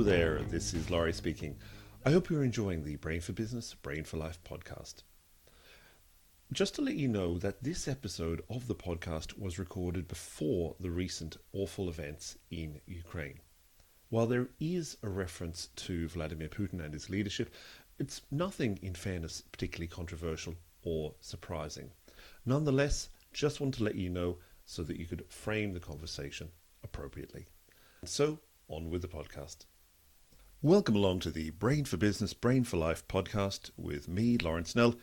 Hello there, this is Laurie speaking. I hope you're enjoying the Brain for Business, Brain for Life podcast. Just to let you know that this episode of the podcast was recorded before the recent awful events in Ukraine. While there is a reference to Vladimir Putin and his leadership, it's nothing, in fairness, particularly controversial or surprising. Nonetheless, just want to let you know so that you could frame the conversation appropriately. So, on with the podcast. Welcome along to the Brain for Business, Brain for Life podcast with me, Lawrence Snell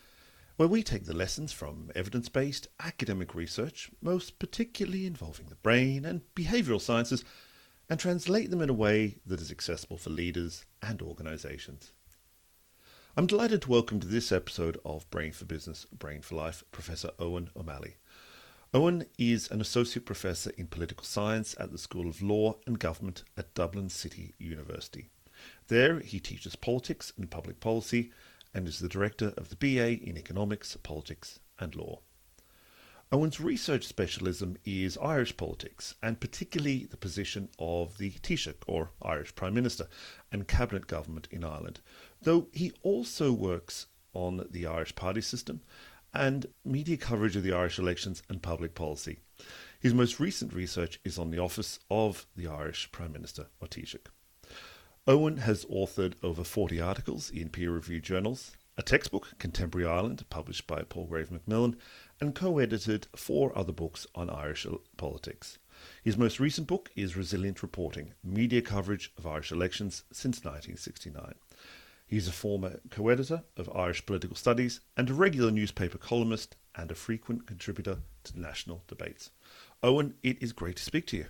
where we take the lessons from evidence based academic research, most particularly involving the brain and behavioural sciences, and translate them in a way that is accessible for leaders and organisations. I'm delighted to welcome to this episode of Brain for Business, Brain for Life Professor Eoin O'Malley. Eoin is an Associate Professor in Political Science at the School of Law and Government at Dublin City University. There, he teaches politics and public policy and is the director of the BA in Economics, Politics and Law. Eoin's research specialism is Irish politics, and particularly the position of the Taoiseach, or Irish Prime Minister, and Cabinet Government in Ireland, though he also works on the Irish party system and media coverage of the Irish elections and public policy. His most recent research is on the office of the Irish Prime Minister, or Taoiseach. Eoin has authored over 40 articles in peer reviewed journals, a textbook, Contemporary Ireland, published by Palgrave Macmillan, and co edited four other books on Irish politics. His most recent book is Resilient Reporting Media Coverage of Irish Elections since 1969. He is a former co editor of Irish Political Studies and a regular newspaper columnist and a frequent contributor to national debates. Eoin, it is great to speak to you.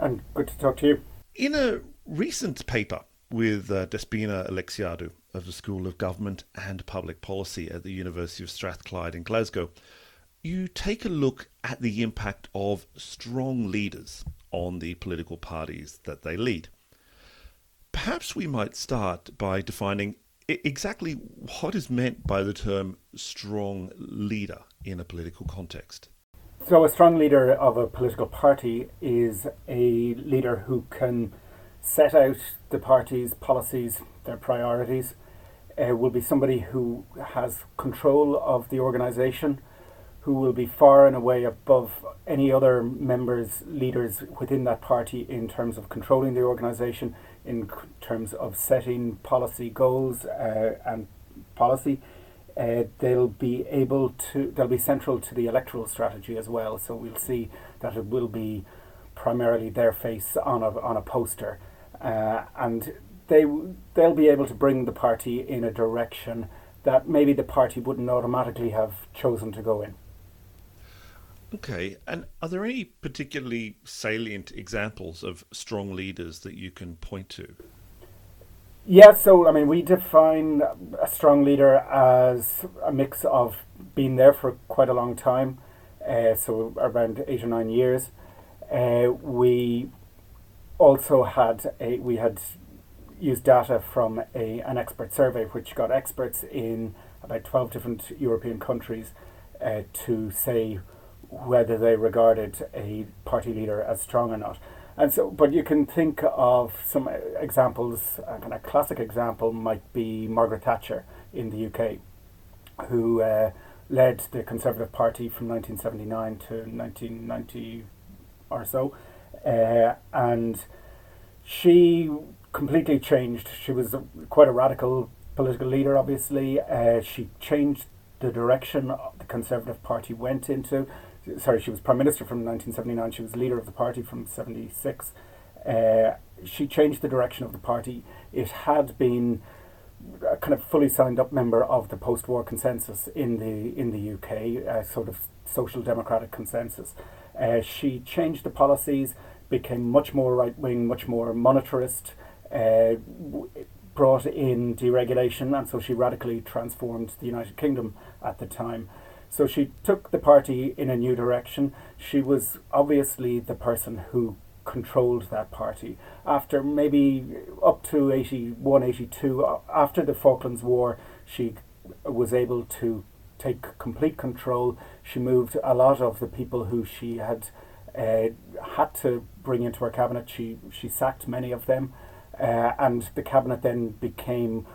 And good to talk to you. In a recent paper with uh, Despina Alexiadou of the School of Government and Public Policy at the University of Strathclyde in Glasgow. You take a look at the impact of strong leaders on the political parties that they lead. Perhaps we might start by defining exactly what is meant by the term strong leader in a political context. So, a strong leader of a political party is a leader who can set out the party's policies, their priorities, uh, will be somebody who has control of the organisation, who will be far and away above any other members, leaders within that party in terms of controlling the organisation, in c- terms of setting policy goals uh, and policy. Uh, they'll be able to, they'll be central to the electoral strategy as well. So we'll see that it will be primarily their face on a, on a poster uh, and they they'll be able to bring the party in a direction that maybe the party wouldn't automatically have chosen to go in. Okay, and are there any particularly salient examples of strong leaders that you can point to? Yeah, so I mean, we define a strong leader as a mix of being there for quite a long time, uh, so around eight or nine years. Uh, we also had a we had used data from a an expert survey which got experts in about 12 different European countries uh, to say whether they regarded a party leader as strong or not. And so, but you can think of some examples. A kind of classic example might be Margaret Thatcher in the UK, who uh, led the Conservative Party from 1979 to 1990 or so, uh, and she completely changed. She was a, quite a radical political leader, obviously. Uh, she changed the direction the Conservative Party went into. Sorry, she was Prime Minister from 1979. She was leader of the party from 76. Uh, she changed the direction of the party. It had been a kind of fully signed up member of the post-war consensus in the in the UK, uh, sort of social democratic consensus. Uh, she changed the policies, became much more right wing, much more monetarist, uh, brought in deregulation, and so she radically transformed the United Kingdom at the time. So she took the party in a new direction. She was obviously the person who controlled that party. After maybe up to 81, 82, after the Falklands War, she was able to take complete control. She moved a lot of the people who she had uh, had to bring into her cabinet. She she sacked many of them. uh, and the cabinet then became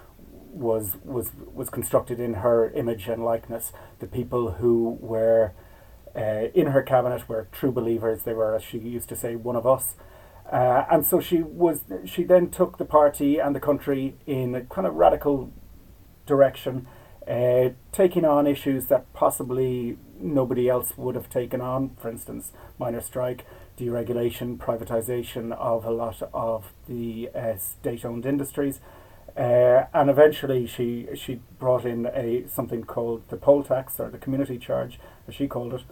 was was was constructed in her image and likeness. The people who were uh, in her cabinet were true believers. They were, as she used to say, one of us. Uh, and so she was. She then took the party and the country in a kind of radical direction, uh, taking on issues that possibly nobody else would have taken on. For instance, minor strike, deregulation, privatization of a lot of the uh, state-owned industries. Uh, and eventually, she she brought in a something called the poll tax or the community charge, as she called it,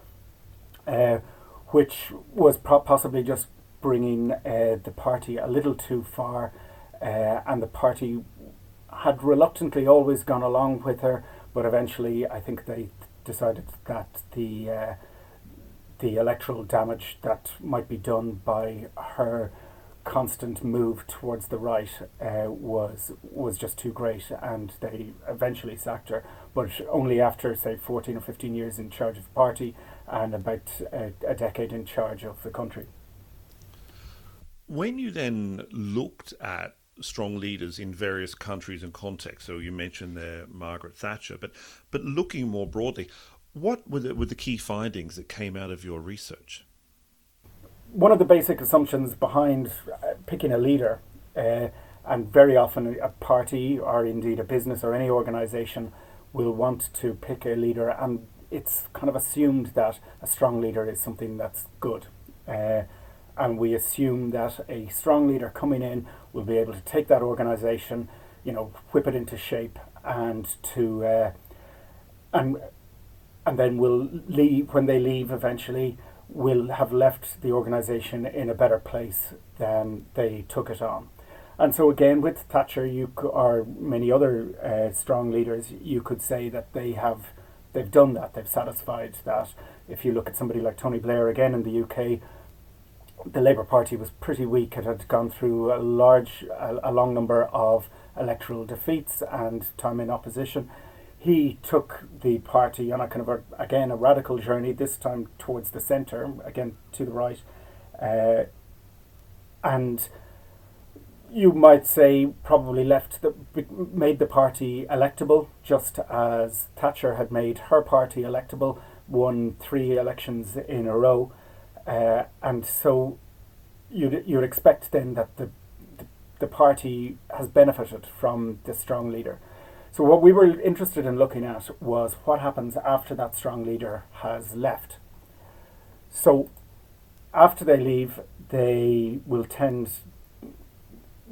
uh, which was pro- possibly just bringing uh, the party a little too far, uh, and the party had reluctantly always gone along with her, but eventually, I think they decided that the uh, the electoral damage that might be done by her constant move towards the right uh, was was just too great, and they eventually sacked her. But only after say fourteen or fifteen years in charge of the party and about a, a decade in charge of the country. When you then looked at strong leaders in various countries and contexts, so you mentioned there Margaret Thatcher, but but looking more broadly, what were the, were the key findings that came out of your research? one of the basic assumptions behind uh, picking a leader, uh, and very often a party or indeed a business or any organization will want to pick a leader, and it's kind of assumed that a strong leader is something that's good. Uh, and we assume that a strong leader coming in will be able to take that organization, you know, whip it into shape, and to uh, and and then will leave when they leave eventually will have left the organisation in a better place than they took it on. And so again, with Thatcher, you or many other uh, strong leaders, you could say that they have they've done that. They've satisfied that. If you look at somebody like Tony Blair again in the UK, the Labour Party was pretty weak. It had gone through a large, a, a long number of electoral defeats and time in opposition. He took the party on a kind of a, again a radical journey this time towards the center again to the right. Uh, and you might say probably left the made the party electable just as Thatcher had made her party electable won three elections in a row uh, and so you'd, you'd expect then that the, the the party has benefited from the strong leader so what we were interested in looking at was what happens after that strong leader has left. So after they leave, they will tend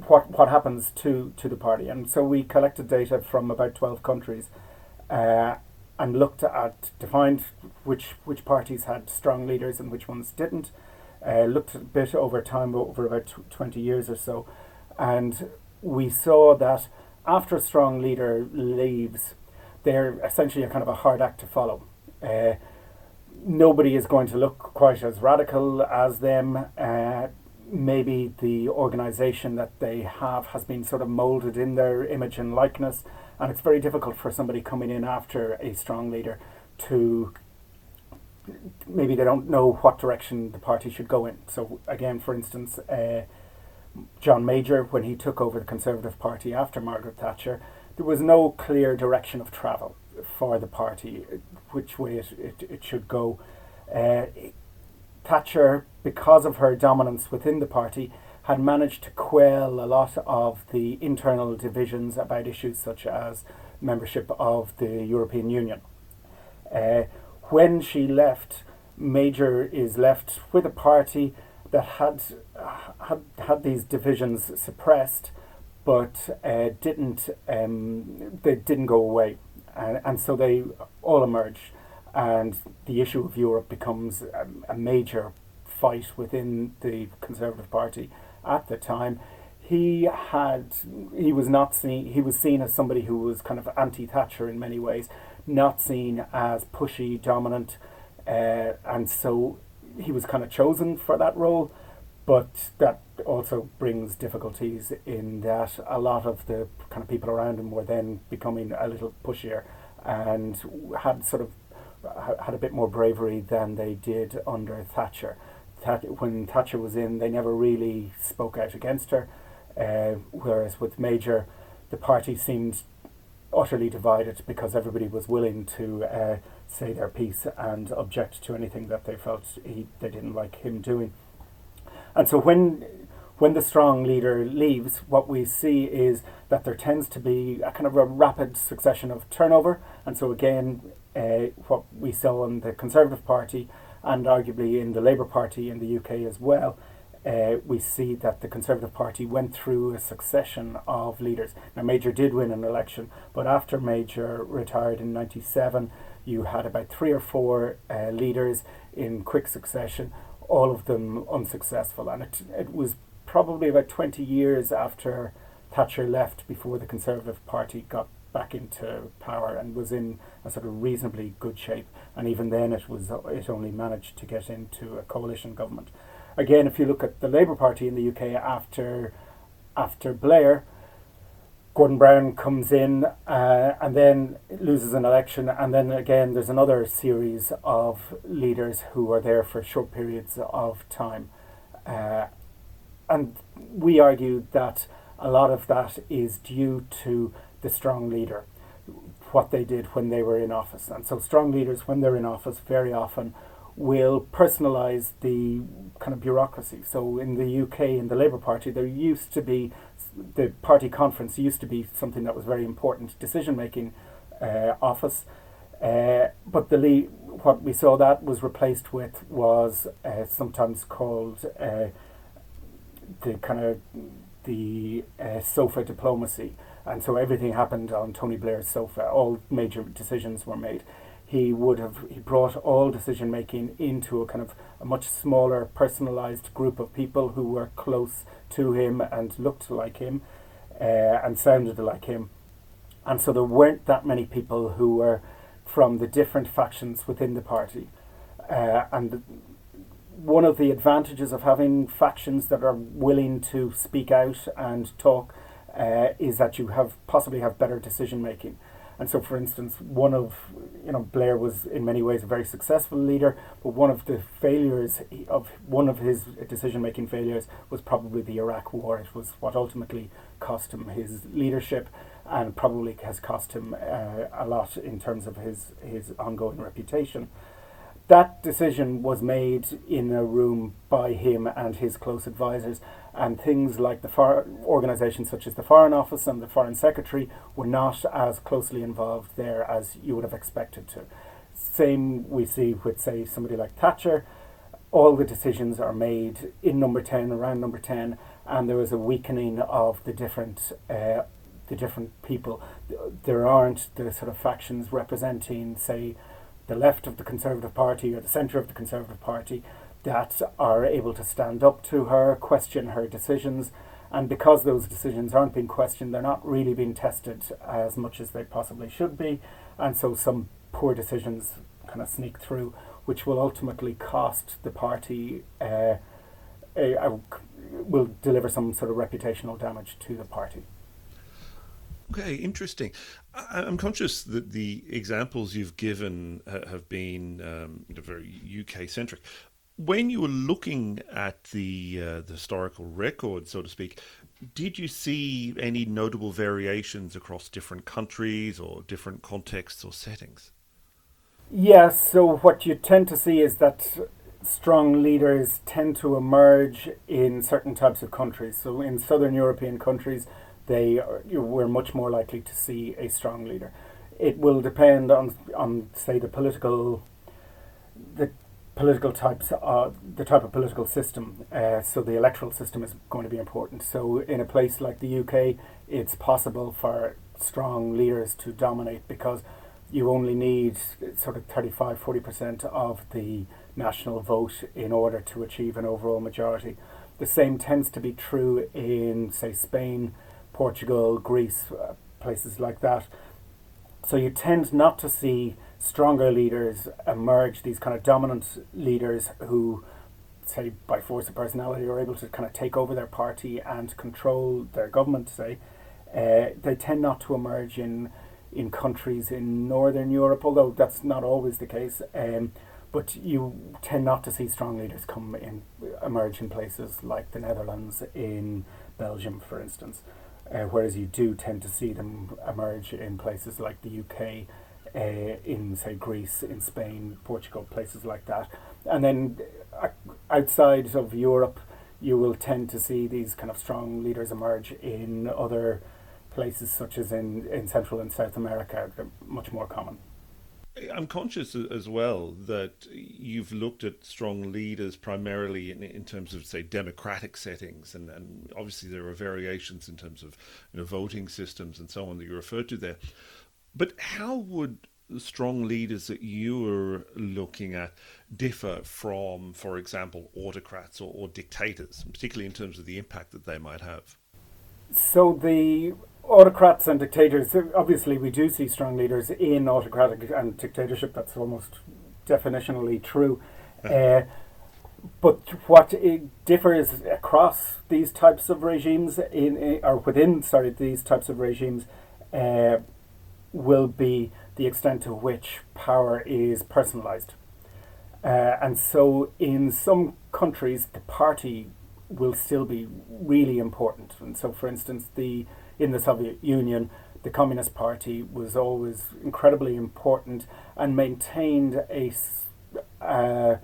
what what happens to to the party, and so we collected data from about twelve countries, uh, and looked at defined which which parties had strong leaders and which ones didn't. Uh, looked a bit over time, over about twenty years or so, and we saw that after a strong leader leaves, they're essentially a kind of a hard act to follow. Uh, nobody is going to look quite as radical as them. Uh, maybe the organization that they have has been sort of molded in their image and likeness, and it's very difficult for somebody coming in after a strong leader to maybe they don't know what direction the party should go in. So again, for instance, uh, John Major, when he took over the Conservative Party after Margaret Thatcher, there was no clear direction of travel for the party, which way it, it, it should go. Uh, Thatcher, because of her dominance within the party, had managed to quell a lot of the internal divisions about issues such as membership of the European Union. Uh, when she left, Major is left with a party that had had had these divisions suppressed, but uh, didn't um, they didn't go away, and, and so they all emerge, and the issue of Europe becomes a, a major fight within the Conservative Party at the time. He had he was not seen he was seen as somebody who was kind of anti Thatcher in many ways, not seen as pushy, dominant, uh, and so he was kind of chosen for that role, but that also brings difficulties in that a lot of the kind of people around him were then becoming a little pushier and had sort of had a bit more bravery than they did under Thatcher. When Thatcher was in, they never really spoke out against her. uh, whereas with Major, the party seemed utterly divided because everybody was willing to uh, say their piece and object to anything that they felt he, they didn't like him doing. And so when when the strong leader leaves, what we see is that there tends to be a kind of a rapid succession of turnover. And so again, uh, what we saw in the Conservative Party and arguably in the Labour Party in the UK as well, uh, we see that the Conservative Party went through a succession of leaders. Now, Major did win an election, but after Major retired in 97, you had about three or four uh, leaders in quick succession, all of them unsuccessful. And it, it was probably about 20 years after Thatcher left before the Conservative Party got back into power and was in a sort of reasonably good shape. And even then, it was it only managed to get into a coalition government. Again, if you look at the Labour Party in the UK after after Blair, Gordon Brown comes in uh, and then loses an election, and then again there's another series of leaders who are there for short periods of time. Uh, and we argue that a lot of that is due to the strong leader, what they did when they were in office. And so, strong leaders, when they're in office, very often will personalise the kind of bureaucracy. So, in the UK, in the Labour Party, there used to be the party conference used to be something that was very important decision making uh, office. Uh, but the le- what we saw that was replaced with was uh, sometimes called uh, the kind of the uh, sofa diplomacy, and so everything happened on Tony Blair's sofa. All major decisions were made. He would have he brought all decision making into a kind of a much smaller, personalised group of people who were close to him and looked like him, uh, and sounded like him, and so there weren't that many people who were from the different factions within the party, uh, and one of the advantages of having factions that are willing to speak out and talk uh, is that you have possibly have better decision making. And so, for instance, one of you know Blair was in many ways a very successful leader, but one of the failures of one of his decision making failures was probably the Iraq War. It was what ultimately cost him his leadership, and probably has cost him uh, a lot in terms of his his ongoing reputation that decision was made in a room by him and his close advisors, and things like the for- organisations such as the Foreign Office and the Foreign Secretary were not as closely involved there as you would have expected to. Same we see with, say, somebody like Thatcher. All the decisions are made in number 10, around number 10, and there was a weakening of the different uh, the different people. There aren't the sort of factions representing, say, the left of the Conservative Party or the centre of the Conservative Party that are able to stand up to her, question her decisions. And because those decisions aren't being questioned, they're not really being tested as much as they possibly should be. And so some poor decisions kind of sneak through, which will ultimately cost the party, uh, a, a, will deliver some sort of reputational damage to the party. Okay, interesting. I'm conscious that the examples you've given have been um, very UK centric. When you were looking at the, uh, the historical record, so to speak, did you see any notable variations across different countries or different contexts or settings? Yes, so what you tend to see is that strong leaders tend to emerge in certain types of countries. So in southern European countries, they are, we're much more likely to see a strong leader. It will depend on on say the political the political types are the type of political system. Uh, so the electoral system is going to be important. So in a place like the UK, it's possible for strong leaders to dominate because you only need sort of 35 40% of the national vote in order to achieve an overall majority. The same tends to be true in say Spain Portugal, Greece, uh, places like that. So you tend not to see stronger leaders emerge, these kind of dominant leaders who, say, by force of personality, are able to kind of take over their party and control their government, say. Uh, they tend not to emerge in in countries in Northern Europe, although that's not always the case. Um, but you tend not to see strong leaders come in emerge in places like the Netherlands, in Belgium, for instance. Uh, whereas you do tend to see them emerge in places like the UK, uh, in say Greece, in Spain, Portugal, places like that. And then uh, outside of Europe, you will tend to see these kind of strong leaders emerge in other places, such as in, in Central and South America. They're much more common. I'm conscious as well that you've looked at strong leaders primarily in, in terms of, say, democratic settings, and, and obviously there are variations in terms of you know, voting systems and so on that you referred to there. But how would strong leaders that you are looking at differ from, for example, autocrats or, or dictators, particularly in terms of the impact that they might have? So the autocrats and dictators, obviously, we do see strong leaders in autocratic and dictatorship. That's almost definitionally true. Uh, but what differs across these types of regimes, in, or within, sorry, these types of regimes, uh, will be the extent to which power is personalized. Uh, and so, in some countries, the party will still be really important. And so, for instance, the in the Soviet Union, the Communist Party was always incredibly important and maintained a uh,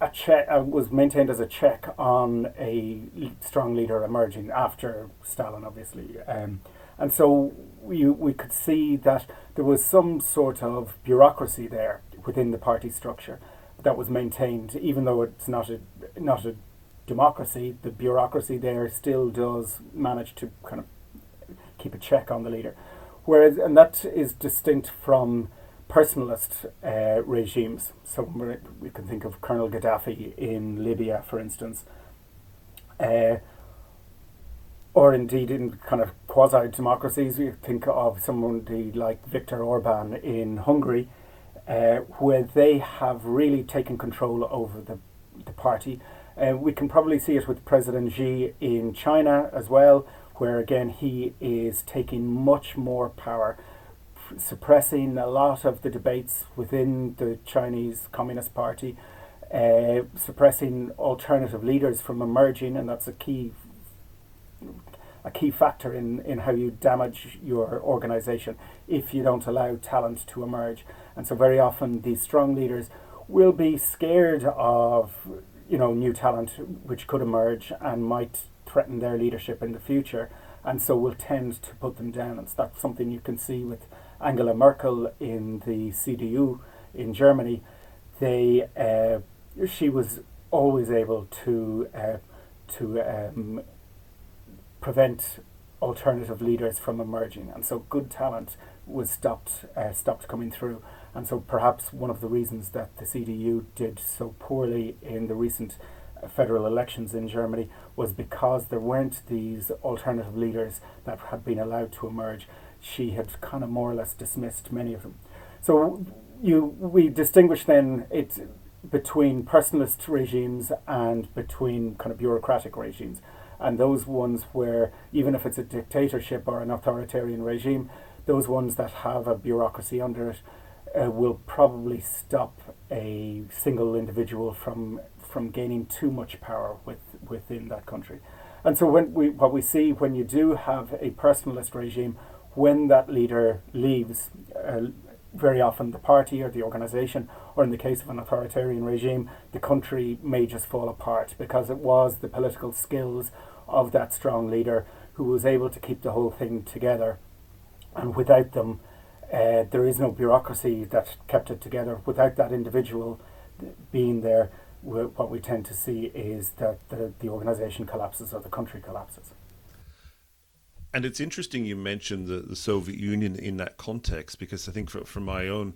a check uh, was maintained as a check on a strong leader emerging after Stalin, obviously. Um, and so we, we could see that there was some sort of bureaucracy there within the party structure that was maintained, even though it's not a not a democracy. The bureaucracy there still does manage to kind of keep a check on the leader, whereas and that is distinct from personalist uh, regimes. So we can think of Colonel Gaddafi in Libya, for instance. Uh, or indeed in kind of quasi democracies. We think of someone like Viktor Orban in Hungary, uh, where they have really taken control over the, the party. Uh, we can probably see it with President Xi in China as well, where again he is taking much more power, suppressing a lot of the debates within the Chinese Communist Party. Uh, suppressing alternative leaders from emerging, and that's a key a key factor in, in how you damage your organization if you don't allow talent to emerge. And so very often these strong leaders will be scared of you know new talent which could emerge and might threaten their leadership in the future and so will tend to put them down. And that's something you can see with Angela Merkel in the CDU in Germany. They uh, she was always able to uh, to um, prevent alternative leaders from emerging, and so good talent was stopped uh, stopped coming through. And so perhaps one of the reasons that the CDU did so poorly in the recent federal elections in Germany was because there weren't these alternative leaders that had been allowed to emerge. She had kind of more or less dismissed many of them. So you we distinguish then it between personalist regimes and between kind of bureaucratic regimes and those ones where even if it's a dictatorship or an authoritarian regime, those ones that have a bureaucracy under it uh, will probably stop a single individual from from gaining too much power with, within that country. And so when we what we see when you do have a personalist regime, when that leader leaves, uh, very often the party or the organization, or in the case of an authoritarian regime, the country may just fall apart because it was the political skills of that strong leader who was able to keep the whole thing together. And without them, uh, there is no bureaucracy that kept it together. Without that individual being there, what we tend to see is that the, the organization collapses or the country collapses. And it's interesting you mentioned the, the Soviet Union in that context because I think for, from my own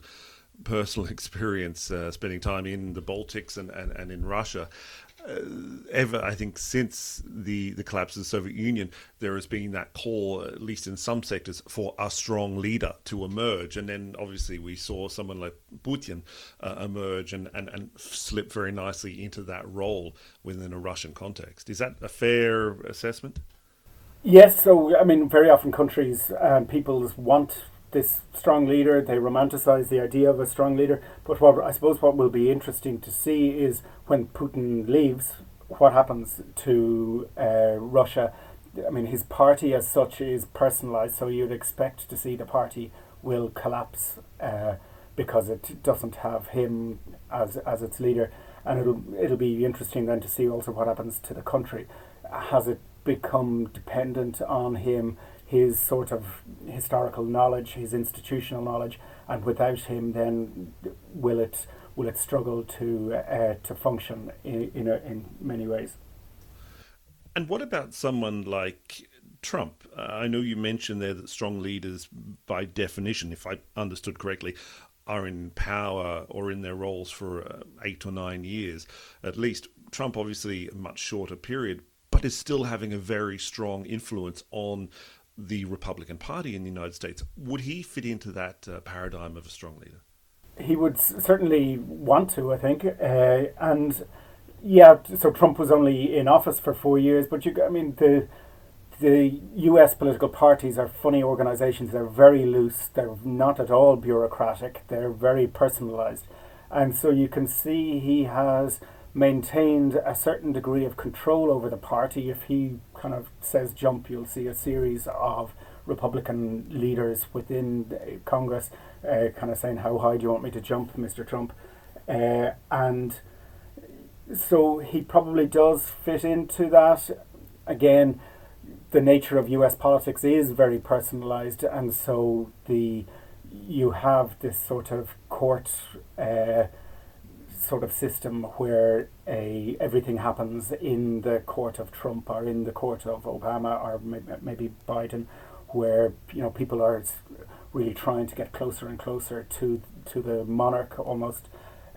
personal experience uh, spending time in the Baltics and, and, and in Russia, uh, ever, I think, since the, the collapse of the Soviet Union, there has been that call, at least in some sectors, for a strong leader to emerge. And then obviously we saw someone like Putin uh, emerge and, and, and slip very nicely into that role within a Russian context. Is that a fair assessment? Yes. So, I mean, very often countries and um, peoples want this strong leader. They romanticize the idea of a strong leader. But what I suppose what will be interesting to see is when Putin leaves, what happens to uh, Russia. I mean, his party as such is personalized, so you'd expect to see the party will collapse uh, because it doesn't have him as as its leader, and it'll it'll be interesting then to see also what happens to the country. Has it become dependent on him? His sort of historical knowledge, his institutional knowledge, and without him, then will it will it struggle to uh, to function in in, in many ways? And what about someone like Trump? Uh, I know you mentioned there that strong leaders, by definition, if I understood correctly, are in power or in their roles for uh, eight or nine years at least. Trump, obviously, a much shorter period, but is still having a very strong influence on the Republican Party in the United States. Would he fit into that uh, paradigm of a strong leader? He would certainly want to, I think. Uh, and yeah, so Trump was only in office for four years, but you, I mean, the the US political parties are funny organizations. They're very loose. They're not at all bureaucratic. They're very personalized. And so you can see he has maintained a certain degree of control over the party. If he kind of says jump, you'll see a series of Republican leaders within Congress uh, kind of saying, How high do you want me to jump, Mr. Trump? Uh, and so he probably does fit into that. Again, the nature of US politics is very personalized, and so the you have this sort of court uh, sort of system where a everything happens in the court of Trump or in the court of Obama or maybe Biden, where you know people are really trying to get closer and closer to to the monarch almost.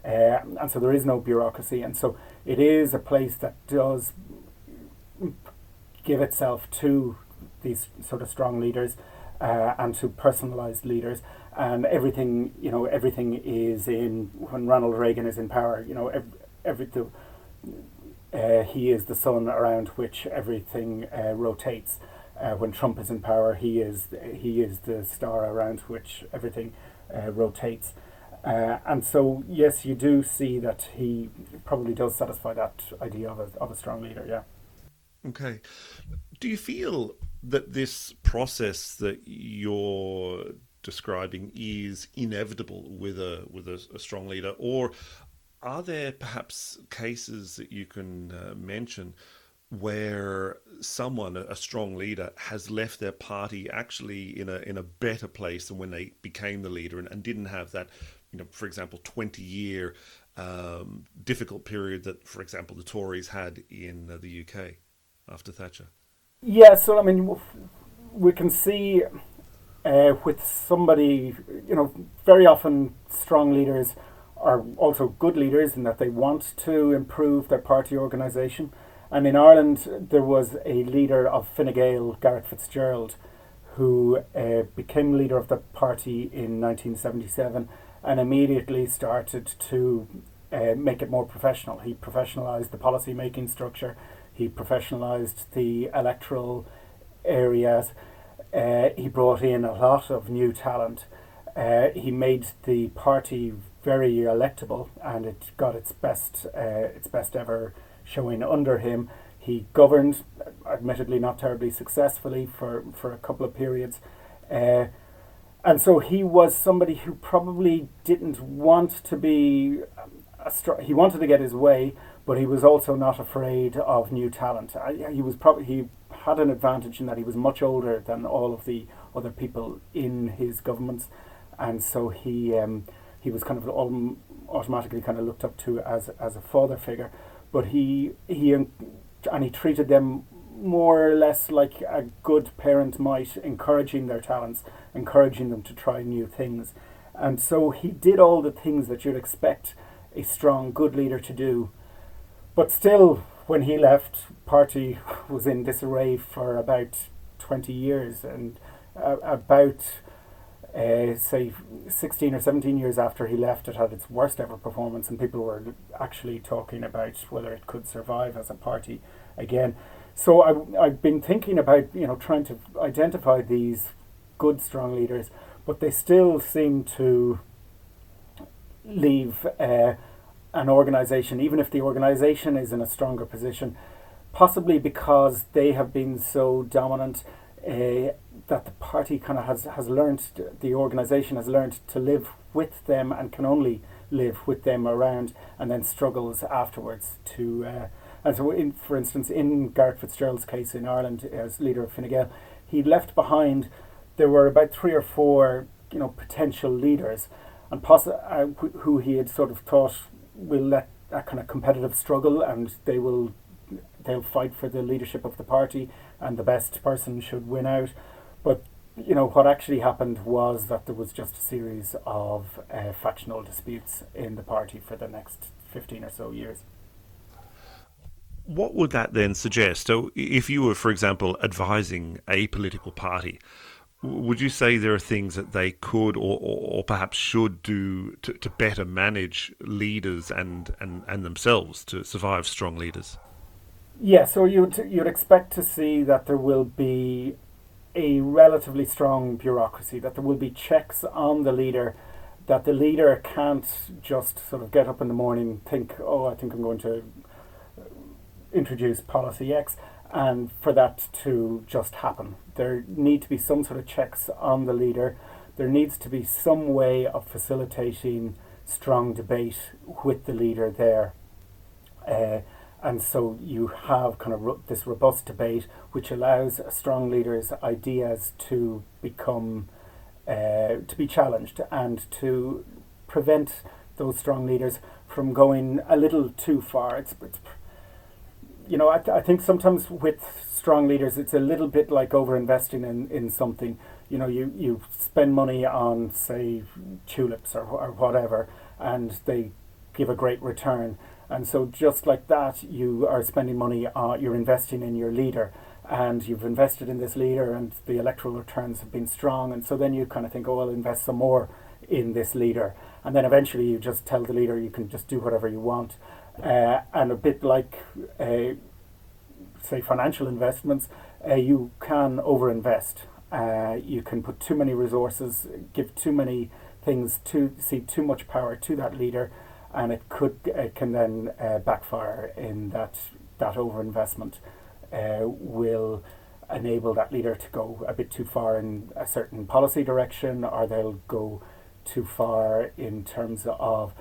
Uh, and so there is no bureaucracy, and so it is a place that does give itself to these sort of strong leaders uh, and to personalized leaders. And everything, you know, everything is in when Ronald Reagan is in power. You know, every, every the, uh, he is the sun around which everything uh, rotates. Uh, when Trump is in power, he is he is the star around which everything uh, rotates. Uh, and so, yes, you do see that he probably does satisfy that idea of a, of a strong leader, yeah. Okay. Do you feel that this process that you're describing is inevitable with a with a, a strong leader, or are there perhaps cases that you can uh, mention where someone, a strong leader, has left their party actually in a in a better place than when they became the leader and, and didn't have that, you know, for example, twenty year um, difficult period that, for example, the Tories had in uh, the UK after Thatcher. Yeah, so I mean, we can see uh, with somebody, you know, very often strong leaders are also good leaders in that they want to improve their party organisation. And in Ireland, there was a leader of Fine Gael, Garret FitzGerald, who uh, became leader of the party in 1977 and immediately started to uh, make it more professional. He professionalised the policy making structure. He professionalised the electoral areas. Uh, he brought in a lot of new talent. Uh, he made the party very electable, and it got its best uh, its best ever showing under him. He governed, admittedly not terribly successfully, for, for a couple of periods. Uh, and so he was somebody who probably didn't want to be, str- he wanted to get his way, but he was also not afraid of new talent. he was probably he had an advantage in that he was much older than all of the other people in his governments, and so he um, he was kind of automatically kind of looked up to as as a father figure. But he he and he treated them more or less like a good parent might, encouraging their talents, encouraging them to try new things. And so he did all the things that you'd expect a strong, good leader to do but still, when he left, party was in disarray for about 20 years and uh, about uh, say 16 or 17 years after he left it had its worst ever performance and people were actually talking about whether it could survive as a party again. So I, I've been thinking about you know trying to identify these good strong leaders but they still seem to leave uh, an organization, even if the organization is in a stronger position, possibly because they have been so dominant uh, that the party kind of has, has learned, the organization has learned to live with them and can only live with them around and then struggles afterwards to. Uh, and so, in, for instance, in Garret Fitzgerald's case in Ireland as leader of Fine Gael, he left behind, there were about three or four you know, potential leaders and poss- uh, who he had sort of thought will let that kind of competitive struggle and they will they'll fight for the leadership of the party and the best person should win out. But you know what actually happened was that there was just a series of uh, factional disputes in the party for the next 15 or so years. What would that then suggest? So, if you were, for example, advising a political party, would you say there are things that they could or, or, or perhaps should do to, to better manage leaders and, and, and themselves to survive strong leaders? Yeah, so you'd, you'd expect to see that there will be a relatively strong bureaucracy, that there will be checks on the leader, that the leader can't just sort of get up in the morning, think, oh, I think I'm going to uh, introduce policy X, and for that to just happen. There need to be some sort of checks on the leader. There needs to be some way of facilitating strong debate with the leader there. Uh, and so you have kind of ro- this robust debate which allows a strong leader's ideas to become uh, to be challenged and to prevent those strong leaders from going a little too far. It's, it's you know, I, I think sometimes with strong leaders, it's a little bit like over investing in, in something. You know, you, you spend money on, say, tulips or, or whatever, and they give a great return. And so, just like that, you are spending money, on, you're investing in your leader, and you've invested in this leader, and the electoral returns have been strong. And so, then you kind of think, oh, I'll invest some more in this leader. And then eventually, you just tell the leader you can just do whatever you want. Uh, and a bit like, uh, say, financial investments, uh, you can overinvest. Uh, you can put too many resources, give too many things, to see too much power to that leader, and it could it can then uh, backfire in that that overinvestment uh, will enable that leader to go a bit too far in a certain policy direction, or they'll go too far in terms of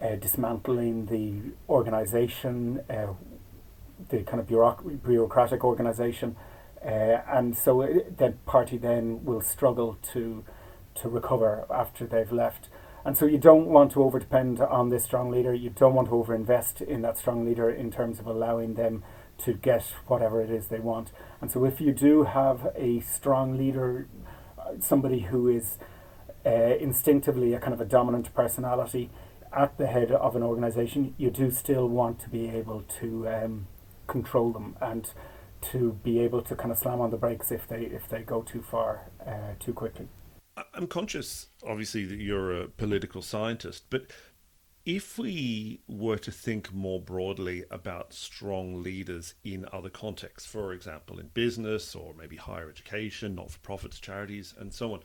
uh, dismantling the organization, uh, the kind of bureauc- bureaucratic organization. Uh, and so it, the party then will struggle to to recover after they've left. And so you don't want to over depend on this strong leader. You don't want to over invest in that strong leader in terms of allowing them to get whatever it is they want. And so if you do have a strong leader, somebody who is uh, instinctively a kind of a dominant personality, at the head of an organization, you do still want to be able to um, control them and to be able to kind of slam on the brakes if they if they go too far uh, too quickly. I'm conscious, obviously, that you're a political scientist, but if we were to think more broadly about strong leaders in other contexts, for example, in business or maybe higher education, not for profits, charities, and so on,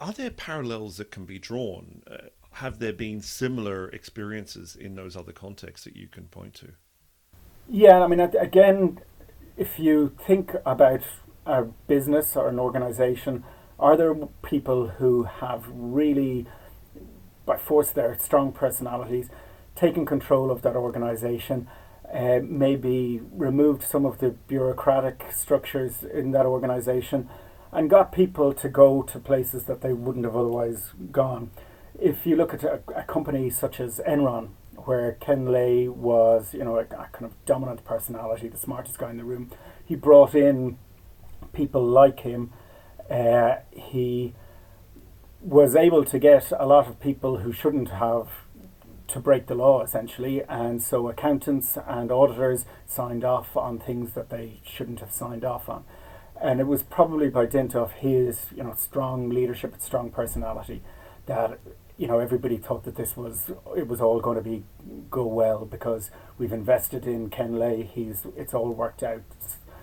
are there parallels that can be drawn? Uh, have there been similar experiences in those other contexts that you can point to? Yeah, I mean, again, if you think about a business or an organization, are there people who have really, by force of their strong personalities, taken control of that organization? Uh, maybe removed some of the bureaucratic structures in that organization and got people to go to places that they wouldn't have otherwise gone if you look at a, a, company such as Enron, where Ken Lay was, you know, a, a, kind of dominant personality, the smartest guy in the room, he brought in people like him. Uh, he was able to get a lot of people who shouldn't have to break the law essentially, and so accountants and auditors signed off on things that they shouldn't have signed off on. And it was probably by dint of his, you know, strong leadership and strong personality that you know everybody thought that this was it was all going to be go well because we've invested in Ken Lay. He's it's all worked out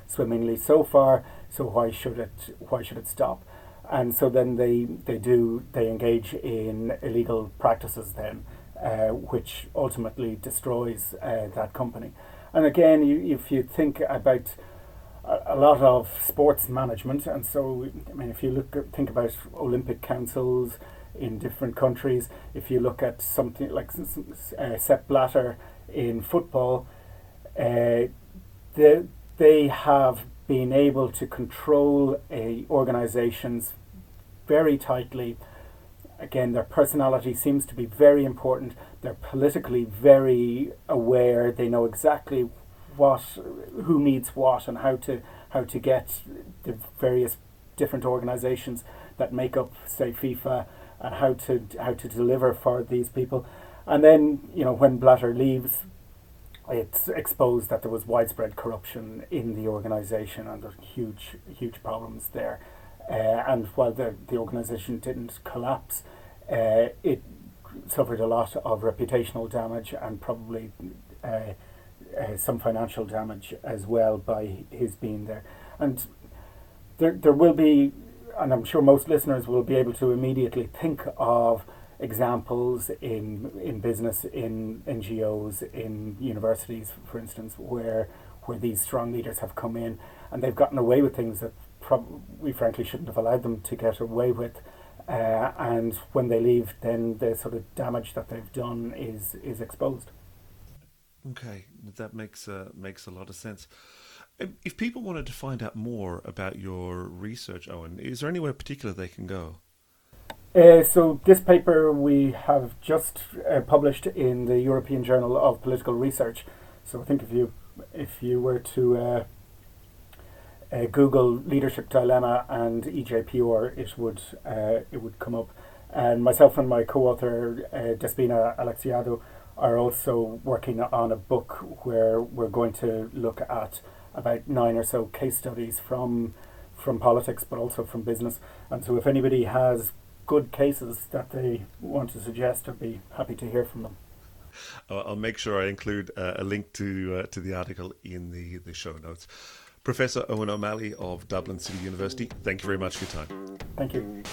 swimmingly so far. So why should it why should it stop? And so then they they do they engage in illegal practices then. uh, which ultimately destroys uh, that company. And again, you, if you think about a, lot of sports management, and so I mean, if you look think about Olympic councils in different countries, if you look at something like uh, Sepp Blatter in football, uh, they, they have been able to control uh, organizations very tightly again, their personality seems to be very important. They're politically very aware. They know exactly what, who needs what, and how to how to get the various different organisations that make up, say, FIFA, and how to how to deliver for these people. And then, you know, when Blatter leaves, it's exposed that there was widespread corruption in the organisation and there's huge, huge problems there. Uh, and while the, the organisation didn't collapse, uh, it suffered a lot of reputational damage and probably uh, uh, some financial damage as well by his being there. And there, there will be, and I'm sure most listeners will be able to immediately think of examples in in business, in NGOs, in universities, for instance, where where these strong leaders have come in and they've gotten away with things that prob- we frankly shouldn't have allowed them to get away with. Uh, and when they leave, then the sort of damage that they've done is is exposed. Okay, that makes uh, makes a lot of sense. If people wanted to find out more about your research, Eoin, is there anywhere particular they can go? Uh, so this paper we have just uh, published in the European Journal of Political Research. So I think if you if you were to uh, uh, Google leadership dilemma and EJPR, it would uh, it would come up. And myself and my co-author uh, Despina Alexiadou are also working on a book where we're going to look at about nine or so case studies from from politics, but also from business. And so, if anybody has good cases that they want to suggest, I'd be happy to hear from them. I'll make sure I include uh, a link to uh, to the article in the, the show notes. Professor Eoin O'Malley of Dublin City University, thank you very much for your time. Thank you.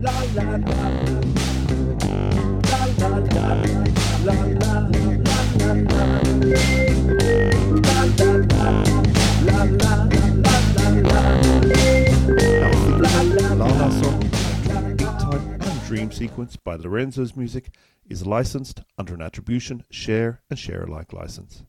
La La song, Time and Dream sequence by Lorenzo's Music is licensed under an attribution, share, and share alike license.